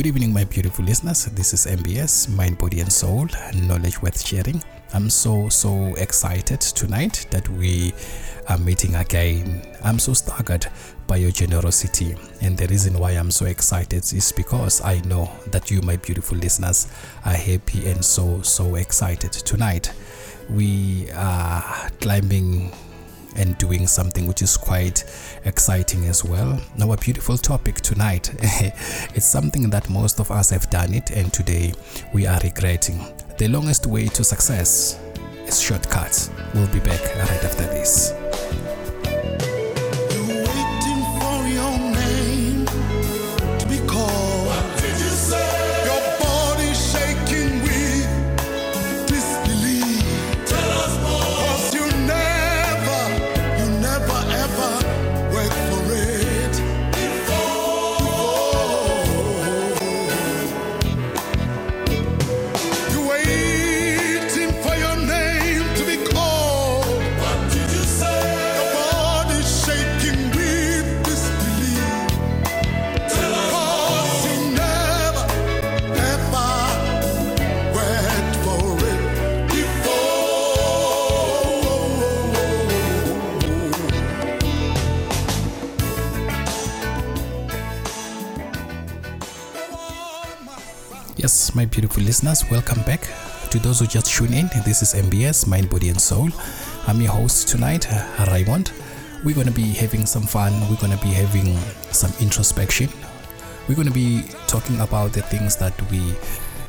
Good evening, my beautiful listeners. This is MBS, Mind, Body, and Soul, knowledge worth sharing. I'm so, so excited tonight that we are meeting again. I'm so staggered by your generosity, and the reason why I'm so excited is because I know that you, my beautiful listeners, are happy and so, so excited tonight. We are climbing and doing something which is quite exciting as well. Now, a beautiful topic tonight. it's something that most of us have done it, and today we are regretting. The longest way to success is shortcuts. We'll be back right after this. Listeners, welcome back. To those who just tune in, this is MBS, Mind, Body, and Soul. I'm your host tonight, Raymond. We're going to be having some fun. We're going to be having some introspection. We're going to be talking about the things that we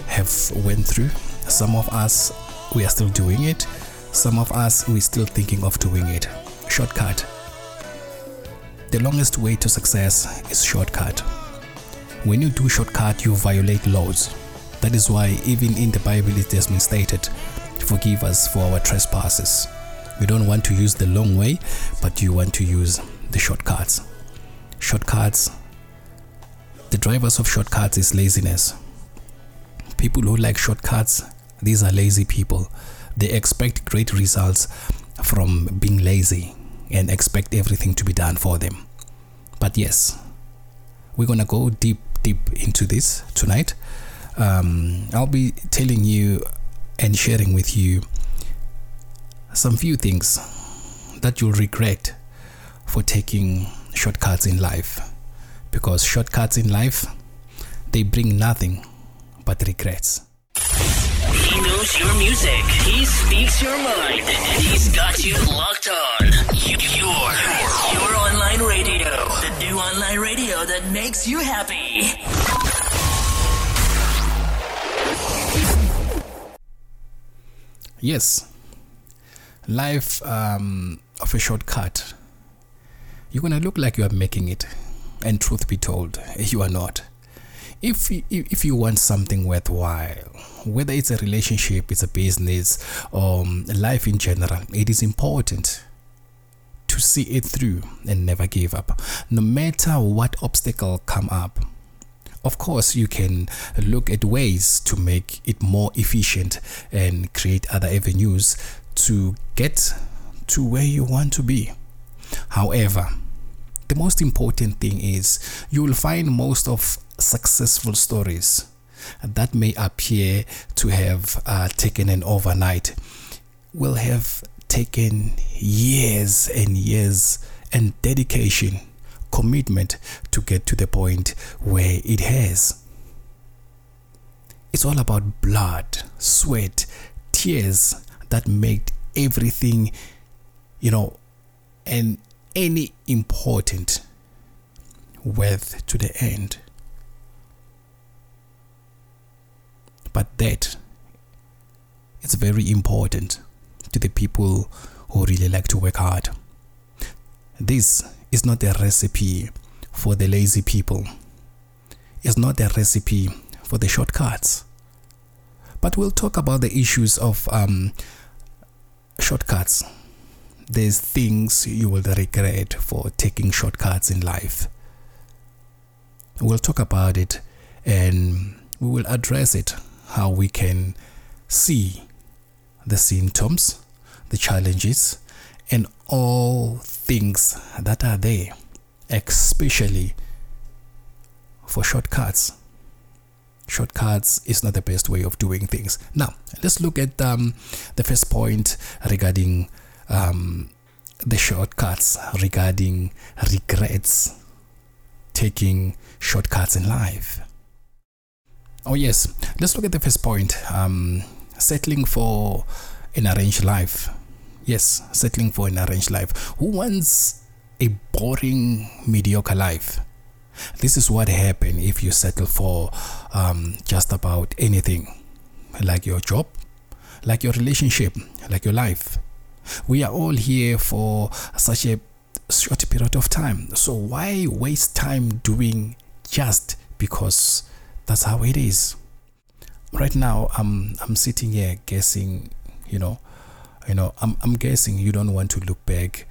have went through. Some of us, we are still doing it. Some of us, we're still thinking of doing it. Shortcut. The longest way to success is shortcut. When you do shortcut, you violate laws that is why, even in the Bible, it has been stated, Forgive us for our trespasses. We don't want to use the long way, but you want to use the shortcuts. Shortcuts, the drivers of shortcuts is laziness. People who like shortcuts, these are lazy people. They expect great results from being lazy and expect everything to be done for them. But yes, we're gonna go deep, deep into this tonight um, I'll be telling you and sharing with you some few things that you'll regret for taking shortcuts in life. Because shortcuts in life they bring nothing but regrets. He knows your music. He speaks your mind. He's got you locked on. You, your your online radio. The new online radio that makes you happy yes. Life um, of a shortcut. You're gonna look like you are making it and truth be told you are not. If if you want something worthwhile whether it's a relationship it's a business or um, life in general it is important to see it through and never give up. No matter what obstacle come up of course, you can look at ways to make it more efficient and create other avenues to get to where you want to be. However, the most important thing is you will find most of successful stories that may appear to have uh, taken an overnight will have taken years and years and dedication commitment to get to the point where it has. It's all about blood, sweat, tears that make everything, you know, and any important worth to the end. But that is very important to the people who really like to work hard. This is not a recipe for the lazy people. It's not a recipe for the shortcuts. But we'll talk about the issues of um, shortcuts. There's things you will regret for taking shortcuts in life. We'll talk about it and we will address it how we can see the symptoms, the challenges, and all things that are there, especially for shortcuts. shortcuts is not the best way of doing things. Now, let's look at um, the first point regarding um, the shortcuts, regarding regrets, taking shortcuts in life. Oh, yes, let's look at the first point um, settling for an arranged life. Yes, settling for an arranged life. Who wants a boring, mediocre life? This is what happens if you settle for um, just about anything, like your job, like your relationship, like your life. We are all here for such a short period of time. So why waste time doing just because that's how it is? Right now, I'm I'm sitting here guessing, you know, you know, I'm I'm guessing you don't want to look back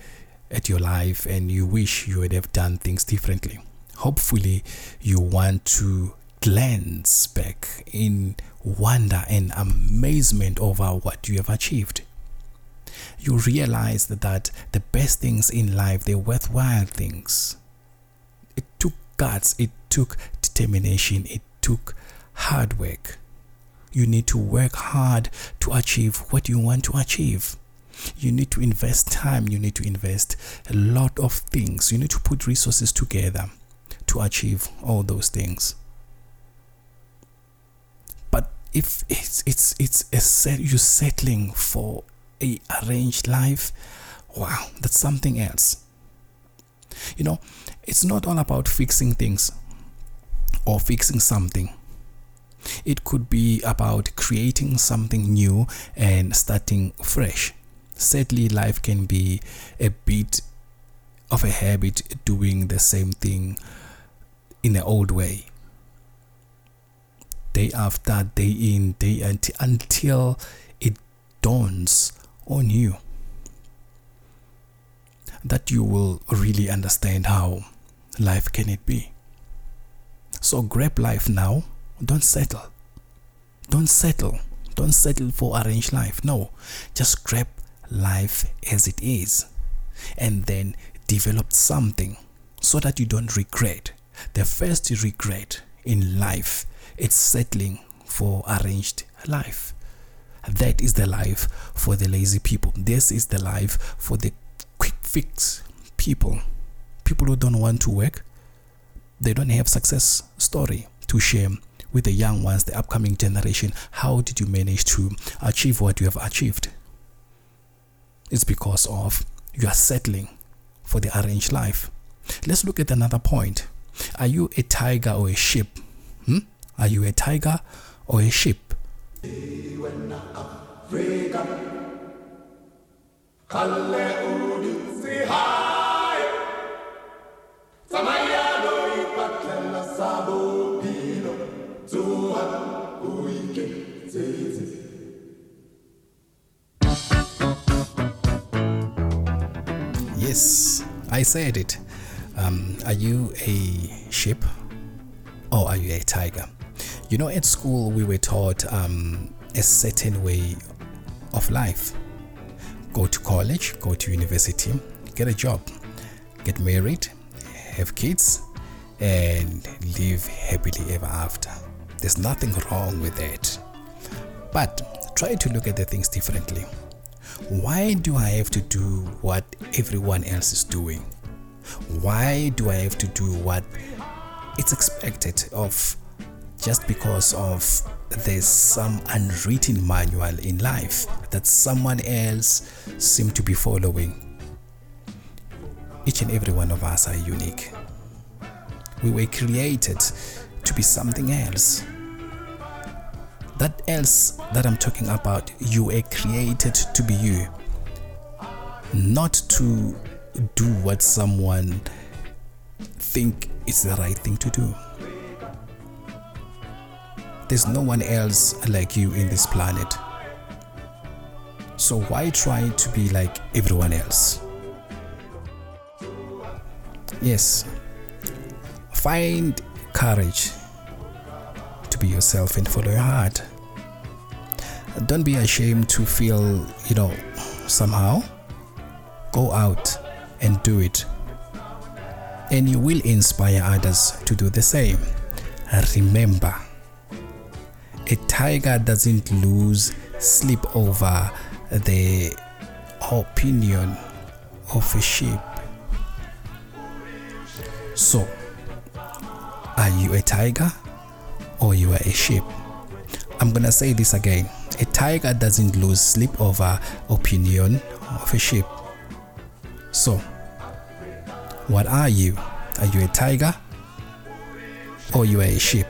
at your life and you wish you would have done things differently. Hopefully you want to glance back in wonder and amazement over what you have achieved. You realize that the best things in life they're worthwhile things. It took guts it took determination it took hard work you need to work hard to achieve what you want to achieve you need to invest time you need to invest a lot of things you need to put resources together to achieve all those things. But if it's it's it's a set you settling for a arranged life, wow, that's something else. You know, it's not all about fixing things or fixing something. It could be about creating something new and starting fresh. Sadly, life can be a bit of a habit doing the same thing in the old way. Day after day in, day until it dawns on you that you will really understand how life can it be. So grab life now. Don't settle. Don't settle. Don't settle for arranged life. No, just grab life as it is and then develop something so that you don't regret the first regret in life is settling for arranged life. That is the life for the lazy people. This is the life for the quick fix people. People who don't want to work. They don't have success story to share with the young ones, the upcoming generation. How did you manage to achieve what you have achieved? It's because of you are settling for the arranged life. Let's look at another point. Are you a tiger or a sheep? Hmm? Are you a tiger or a sheep? Yes, I said it. Um, are you a sheep or are you a tiger? You know, at school we were taught um, a certain way of life. Go to college, go to university, get a job, get married, have kids, and live happily ever after. There's nothing wrong with that. But try to look at the things differently. Why do I have to do what everyone else is doing? Why do I have to do what it's expected of just because of there's some unwritten manual in life that someone else seem to be following? Each and every one of us are unique. We were created to be something else. That else that I'm talking about, you were created to be you, not to do what someone think is the right thing to do. There's no one else like you in this planet. So why try to be like everyone else? Yes. Find courage to be yourself and follow your heart. Don't be ashamed to feel, you know, somehow. Go out and do it. And you will inspire others to do the same. Remember, a tiger doesn't lose sleep over the opinion of a sheep. So, are you a tiger or you are a sheep? I'm gonna say this again. A tiger doesn't lose sleep over opinion of a sheep. So, what are you? Are you a tiger or you are a sheep?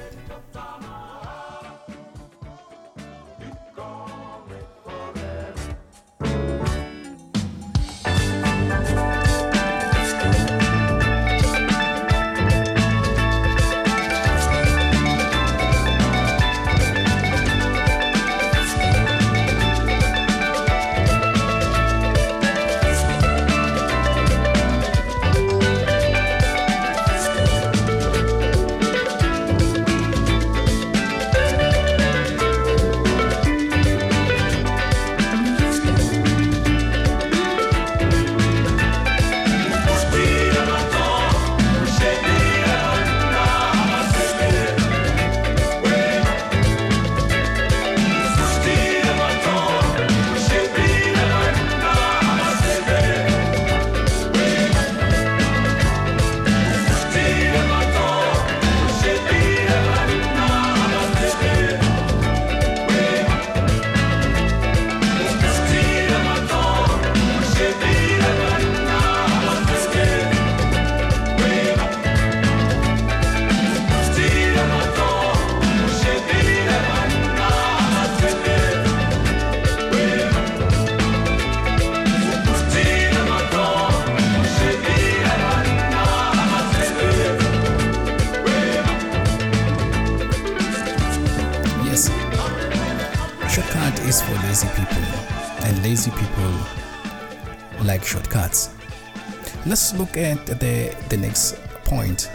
Let's look at the, the next point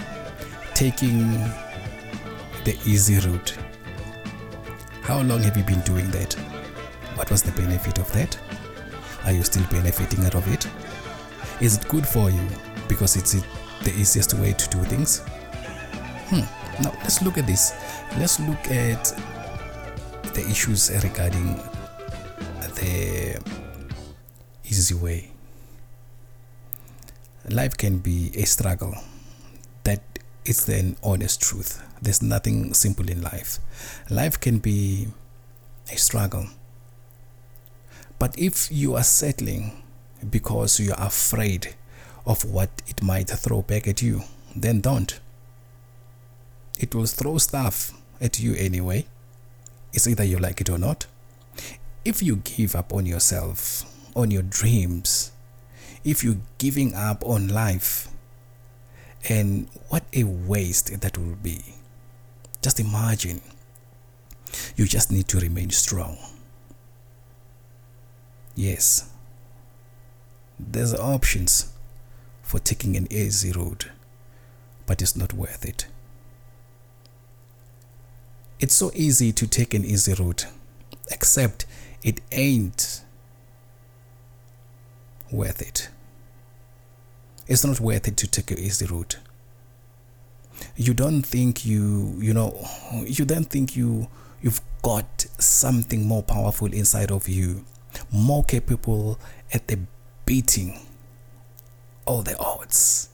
taking the easy route. How long have you been doing that? What was the benefit of that? Are you still benefiting out of it? Is it good for you because it's the easiest way to do things? Hmm. Now let's look at this. Let's look at the issues regarding the easy way. Life can be a struggle. That is an honest truth. There's nothing simple in life. Life can be a struggle. But if you are settling because you are afraid of what it might throw back at you, then don't. It will throw stuff at you anyway. It's either you like it or not. If you give up on yourself, on your dreams, if you're giving up on life, and what a waste that will be. Just imagine. You just need to remain strong. Yes, there's options for taking an easy road, but it's not worth it. It's so easy to take an easy route, except it ain't worth it. It's not worth it to take an easy route. You don't think you, you know, you don't think you, you've got something more powerful inside of you, more capable at the beating all the odds.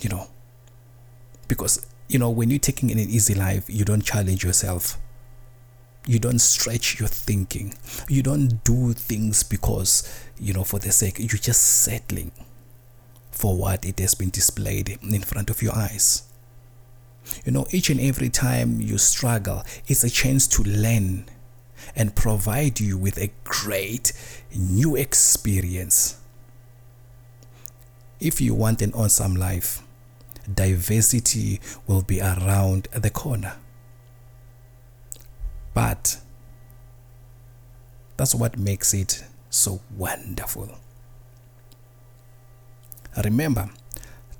You know, because you know when you're taking an easy life, you don't challenge yourself. You don't stretch your thinking. You don't do things because you know for the sake. You're just settling for what it has been displayed in front of your eyes. You know, each and every time you struggle, it's a chance to learn and provide you with a great new experience. If you want an awesome life, diversity will be around the corner. But that's what makes it so wonderful. Remember,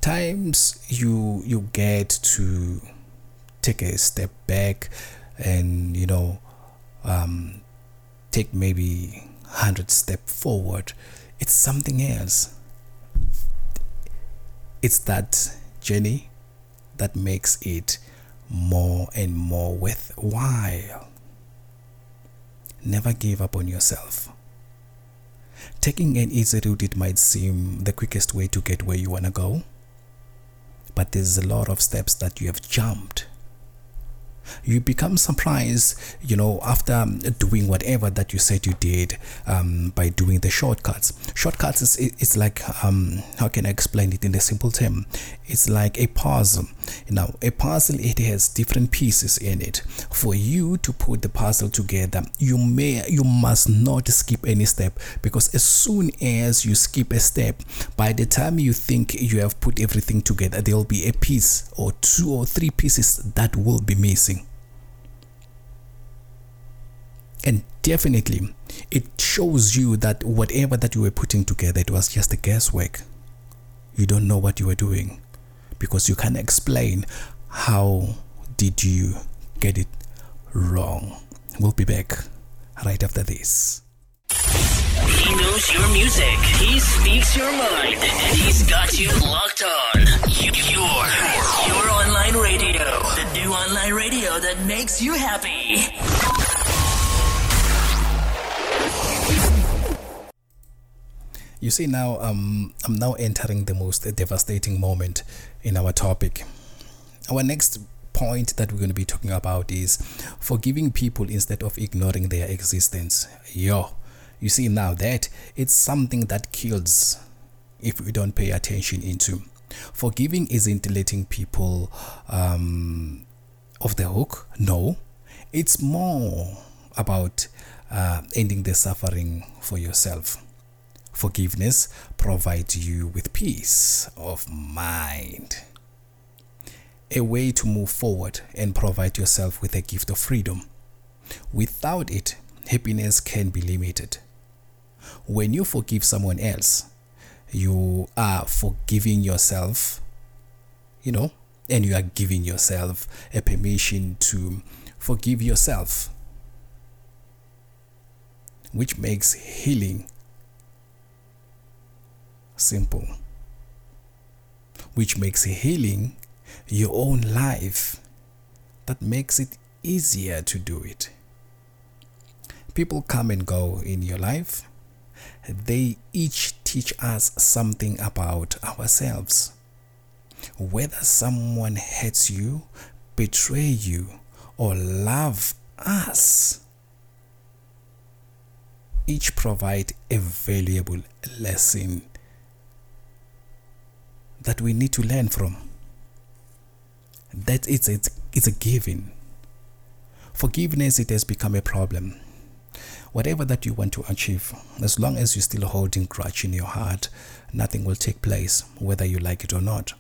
times you you get to take a step back and you know um, take maybe 100 step forward it's something else it's that journey that makes it more and more worthwhile. Never give up on yourself. Taking an easy route, it might seem the quickest way to get where you want to go, but there's a lot of steps that you have jumped. You become surprised you know after doing whatever that you said you did um, by doing the shortcuts. Shortcuts is it's like um, how can i explain it in a simple term? It's like a puzzle now a puzzle it has different pieces in it. For you to put the puzzle together you may you must not skip any step because as soon as you skip a step by the time you think you have put everything together there will be a piece or two or three pieces that will be missing. And definitely it shows you that whatever that you were putting together it was just a guesswork. You don't know what you were doing because you can't explain how did you get it wrong we'll be back right after this he knows your music. He speaks your mind. And he's got you locked on. You, your, your online radio. The new online radio that makes you happy. You see now, um, I'm now entering the most devastating moment in our topic. Our next point that we're going to be talking about is forgiving people instead of ignoring their existence. Yo, you see now that it's something that kills if we don't pay attention into. Forgiving isn't letting people um, off the hook. No, it's more about uh, ending the suffering for yourself. Forgiveness provides you with peace of mind. A way to move forward and provide yourself with a gift of freedom. Without it, happiness can be limited. When you forgive someone else, you are forgiving yourself, you know, and you are giving yourself a permission to forgive yourself, which makes healing simple, which makes healing your own life that makes it easier to do it. People come and go in your life. They each teach us something about ourselves. Whether someone hates you, betray you, or love us, each provide a valuable lesson that we need to learn from. That it's, it's, it's a given. Forgiveness, it has become a problem. Whatever that you want to achieve, as long as you're still holding grudge in your heart, nothing will take place, whether you like it or not.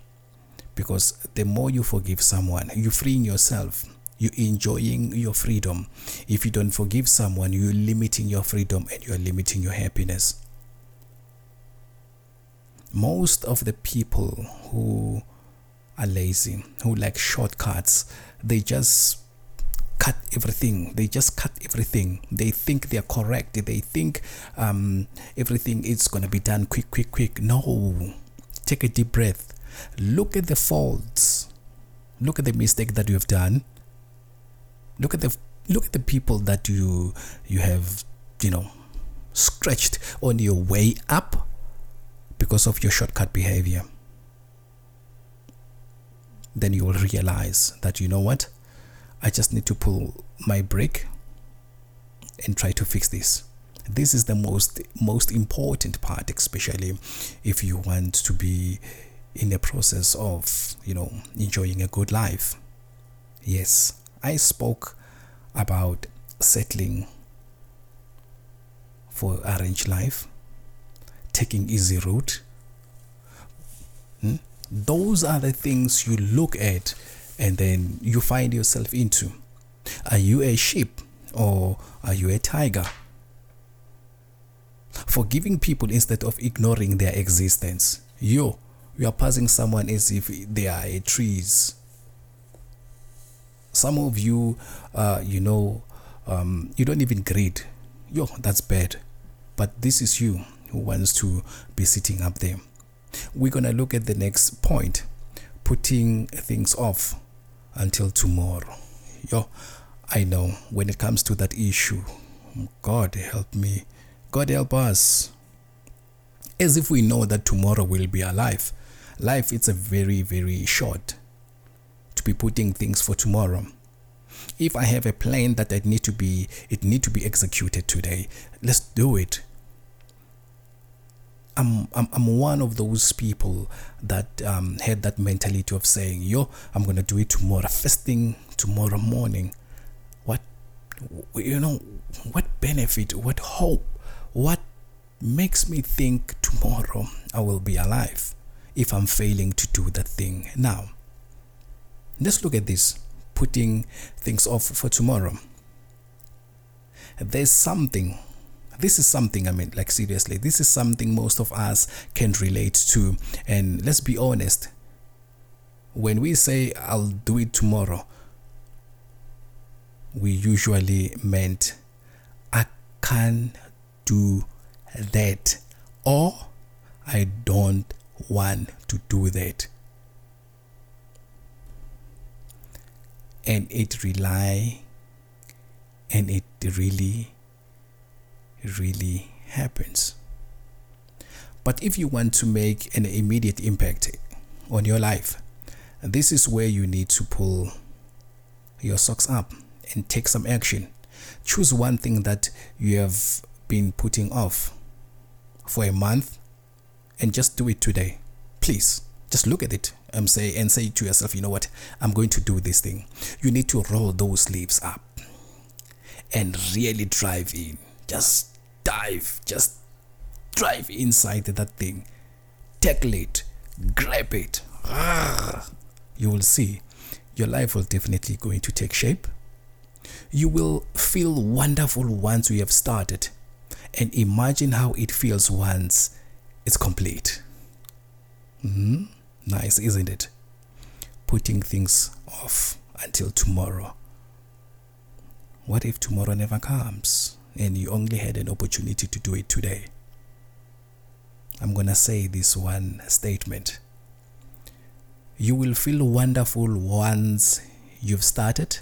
Because the more you forgive someone, you're freeing yourself. You're enjoying your freedom. If you don't forgive someone, you're limiting your freedom and you're limiting your happiness most of the people who are lazy, who like shortcuts, they just cut everything. They just cut everything. They think they're correct. They think um, everything is going to be done quick, quick, quick. No. Take a deep breath. Look at the faults. Look at the mistake that you have done. Look at the look at the people that you you have, you know, scratched on your way up because of your shortcut behavior, then you will realize that you know what? I just need to pull my brake and try to fix this. This is the most most important part, especially if you want to be in the process of you know enjoying a good life. Yes, I spoke about settling for arranged life taking easy route. Hmm? Those are the things you look at and then you find yourself into. Are you a sheep or are you a tiger? Forgiving people instead of ignoring their existence. You, you are passing someone as if they are a trees. Some of you, uh, you know, um, you don't even greet. Yo, that's bad. But this is you who wants to be sitting up there. We're going to look at the next point putting things off until tomorrow. Yo, I know when it comes to that issue, God help me, God help us. As if we know that tomorrow will be alive. Life it's a very, very short to be putting things for tomorrow. If I have a plan that I need to be it need to be executed today, let's do it. I'm, I'm, I'm one of those people that um, had that mentality of saying, yo, I'm going to do it tomorrow, first thing tomorrow morning. What, you know, what benefit, what hope, what makes me think tomorrow I will be alive if I'm failing to do that thing now? Let's look at this putting things off for tomorrow. There's something this is something i mean like seriously this is something most of us can relate to. And let's be honest when we say i'll do it tomorrow we usually meant i can't do that or i don't want to do that. And it rely and it really really happens. But if you want to make an immediate impact on your life, this is where you need to pull your socks up and take some action. Choose one thing that you have been putting off for a month and just do it today. Please, just look at it and say and say to yourself, you know what, I'm going to do this thing. You need to roll those sleeves up and really drive in. Just dive, just drive inside that thing, tackle it, grab it. You will see your life will definitely going to take shape. You will feel wonderful once you have started, and imagine how it feels once it's complete. Mm-hmm. Nice, isn't it? Putting things off until tomorrow. What if tomorrow never comes? And you only had an opportunity to do it today. I'm going to say this one statement. You will feel wonderful once you've started.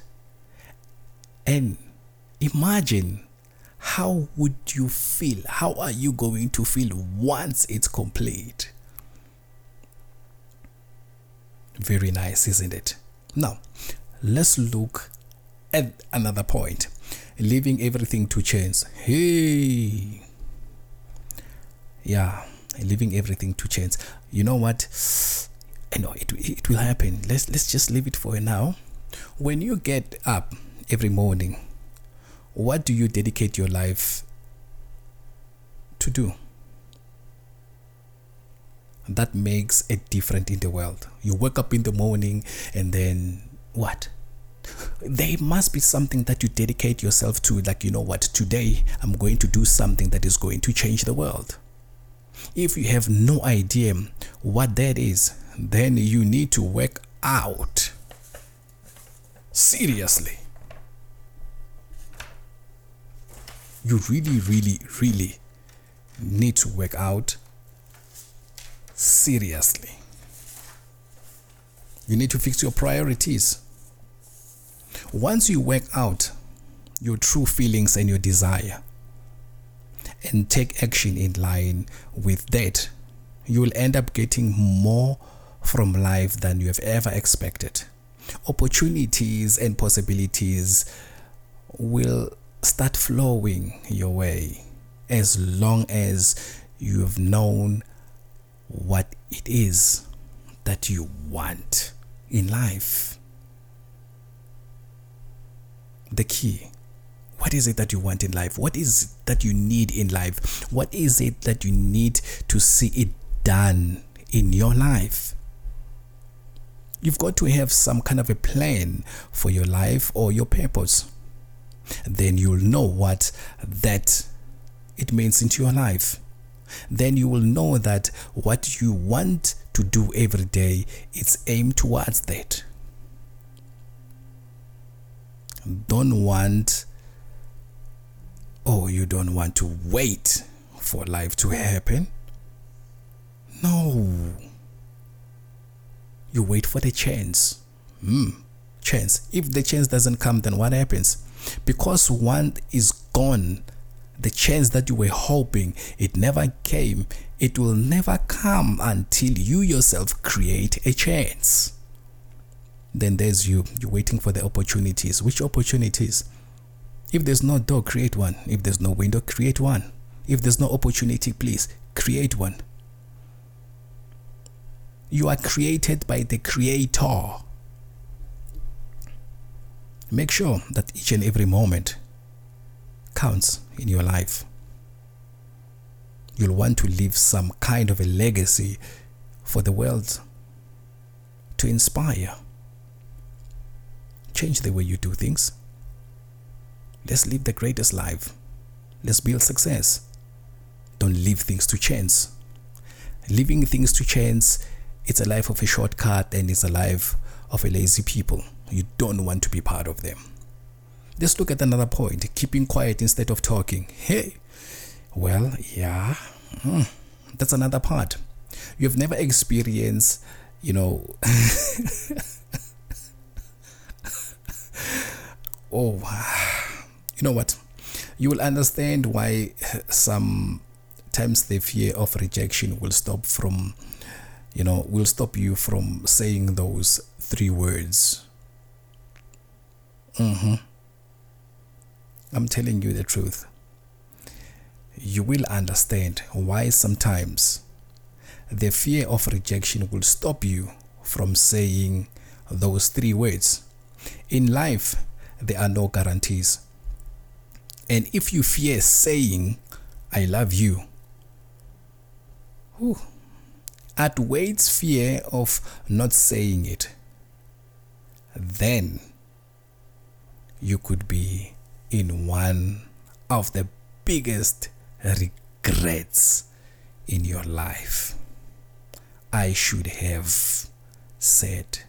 And imagine how would you feel? How are you going to feel once it's complete? Very nice, isn't it? Now, let's look at another point leaving everything to chance. Hey, yeah, leaving everything to chance. You know what? I know it, it will happen. Let's let's just leave it for now. When you get up every morning, what do you dedicate your life to do? That makes a difference in the world. You wake up in the morning and then what? There must be something that you dedicate yourself to like you know what today i'm going to do something that is going to change the world. If you have no idea what that is then you need to work out. Seriously. You really really really need to work out. Seriously. You need to fix your priorities once you work out your true feelings and your desire and take action in line with that, you will end up getting more from life than you have ever expected. Opportunities and possibilities will start flowing your way as long as you have known what it is that you want in life the key. What is it that you want in life? What is it that you need in life? What is it that you need to see it done in your life? You've got to have some kind of a plan for your life or your purpose. Then you'll know what that it means into your life. Then you will know that what you want to do every day is aimed towards that don't want oh you don't want to wait for life to happen no you wait for the chance hmm chance. If the chance doesn't come, then what happens? Because one is gone, the chance that you were hoping it never came, it will never come until you yourself create a chance. Then there's you, you're waiting for the opportunities. Which opportunities? If there's no door, create one. If there's no window, create one. If there's no opportunity, please create one. You are created by the Creator. Make sure that each and every moment counts in your life. You'll want to leave some kind of a legacy for the world to inspire. Change the way you do things. Let's live the greatest life. Let's build success. Don't leave things to chance. Leaving things to chance, it's a life of a shortcut and it's a life of a lazy people. You don't want to be part of them. Let's look at another point keeping quiet instead of talking. Hey, well, yeah, hmm. that's another part. You've never experienced, you know, oh, you know what? You will understand why sometimes the fear of rejection will stop from, you know, will stop you from saying those three words. Mm-hmm. I'm telling you the truth. You will understand why sometimes the fear of rejection will stop you from saying those three words. In life, there are no guarantees. And if you fear saying, I love you, whew, outweighs fear of not saying it, then you could be in one of the biggest regrets in your life. I should have said,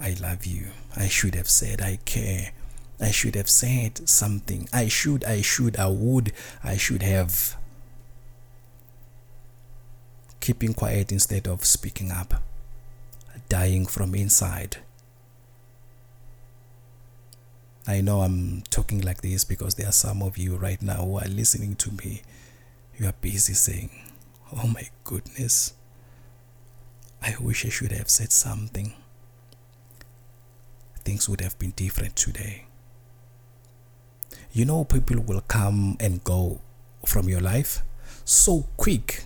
I love you. I should have said, I care. I should have said something. I should, I should, I would, I should have. Keeping quiet instead of speaking up. Dying from inside. I know I'm talking like this because there are some of you right now who are listening to me. You are busy saying, Oh my goodness, I wish I should have said something. Things would have been different today. You know, people will come and go from your life so quick,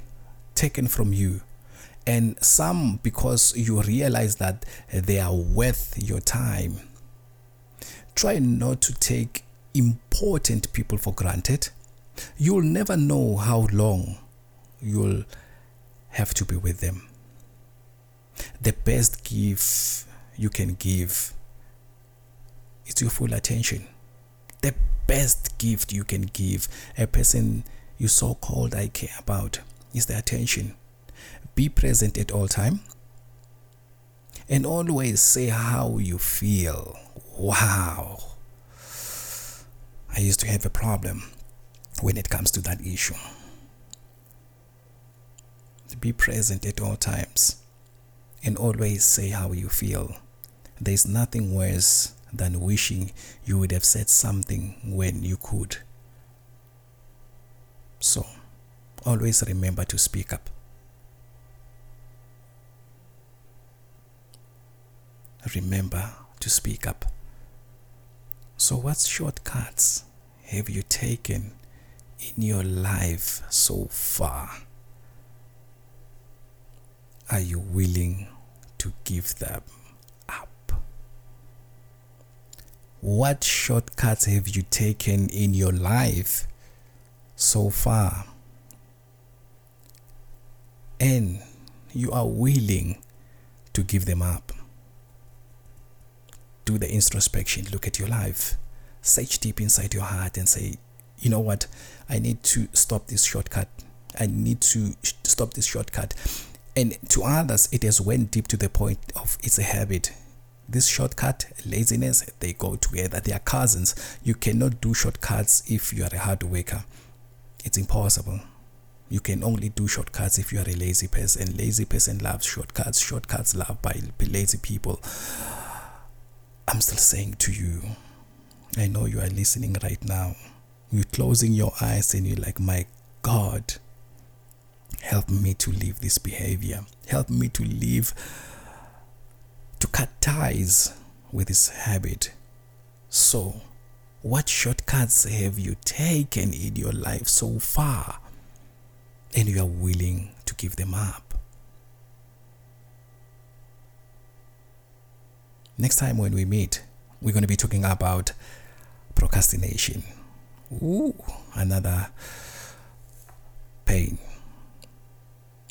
taken from you. And some because you realize that they are worth your time try not to take important people for granted. You'll never know how long you'll have to be with them. The best gift you can give is your full attention. The best gift you can give a person you so called I care about is the attention. Be present at all time and always say how you feel Wow. I used to have a problem when it comes to that issue. Be present at all times and always say how you feel. There's nothing worse than wishing you would have said something when you could. So, always remember to speak up. Remember to speak up. So, what shortcuts have you taken in your life so far? Are you willing to give them What shortcuts have you taken in your life so far? And you are willing to give them up do the introspection, look at your life, search deep inside your heart and say, you know what, I need to stop this shortcut. I need to stop this shortcut. And to others, it has went deep to the point of it's a habit. This shortcut, laziness, they go together. They are cousins. You cannot do shortcuts if you are a hard worker. It's impossible. You can only do shortcuts if you are a lazy person. Lazy person loves shortcuts. Shortcuts loved by lazy people I'm still saying to you, I know you are listening right now. You're closing your eyes and you're like, My God, help me to leave this behavior. Help me to leave, to cut ties with this habit. So, what shortcuts have you taken in your life so far? And you are willing to give them up. Next time when we meet, we're going to be talking about procrastination. Ooh, another pain.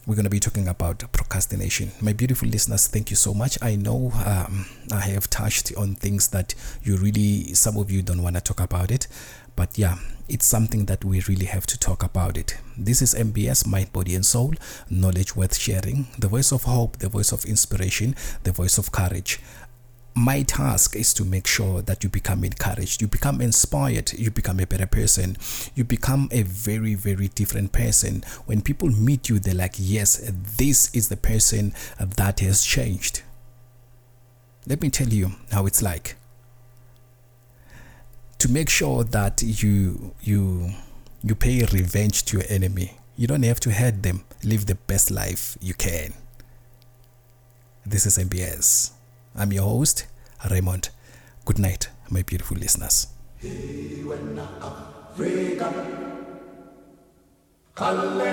We're going to be talking about procrastination. My beautiful listeners, thank you so much. I know um, I have touched on things that you really, some of you don't want to talk about it, but yeah, it's something that we really have to talk about it. This is MBS, Mind, Body, and Soul, knowledge worth sharing, the voice of hope, the voice of inspiration, the voice of courage my task is to make sure that you become encouraged, you become inspired, you become a better person, you become a very, very different person. When people meet you, they're like, yes, this is the person that has changed. Let me tell you how it's like. To make sure that you you you pay revenge to your enemy, you don't have to hurt them. Live the best life you can. This is MBS. I'm your host, Raymond. Good night, my beautiful listeners. Alle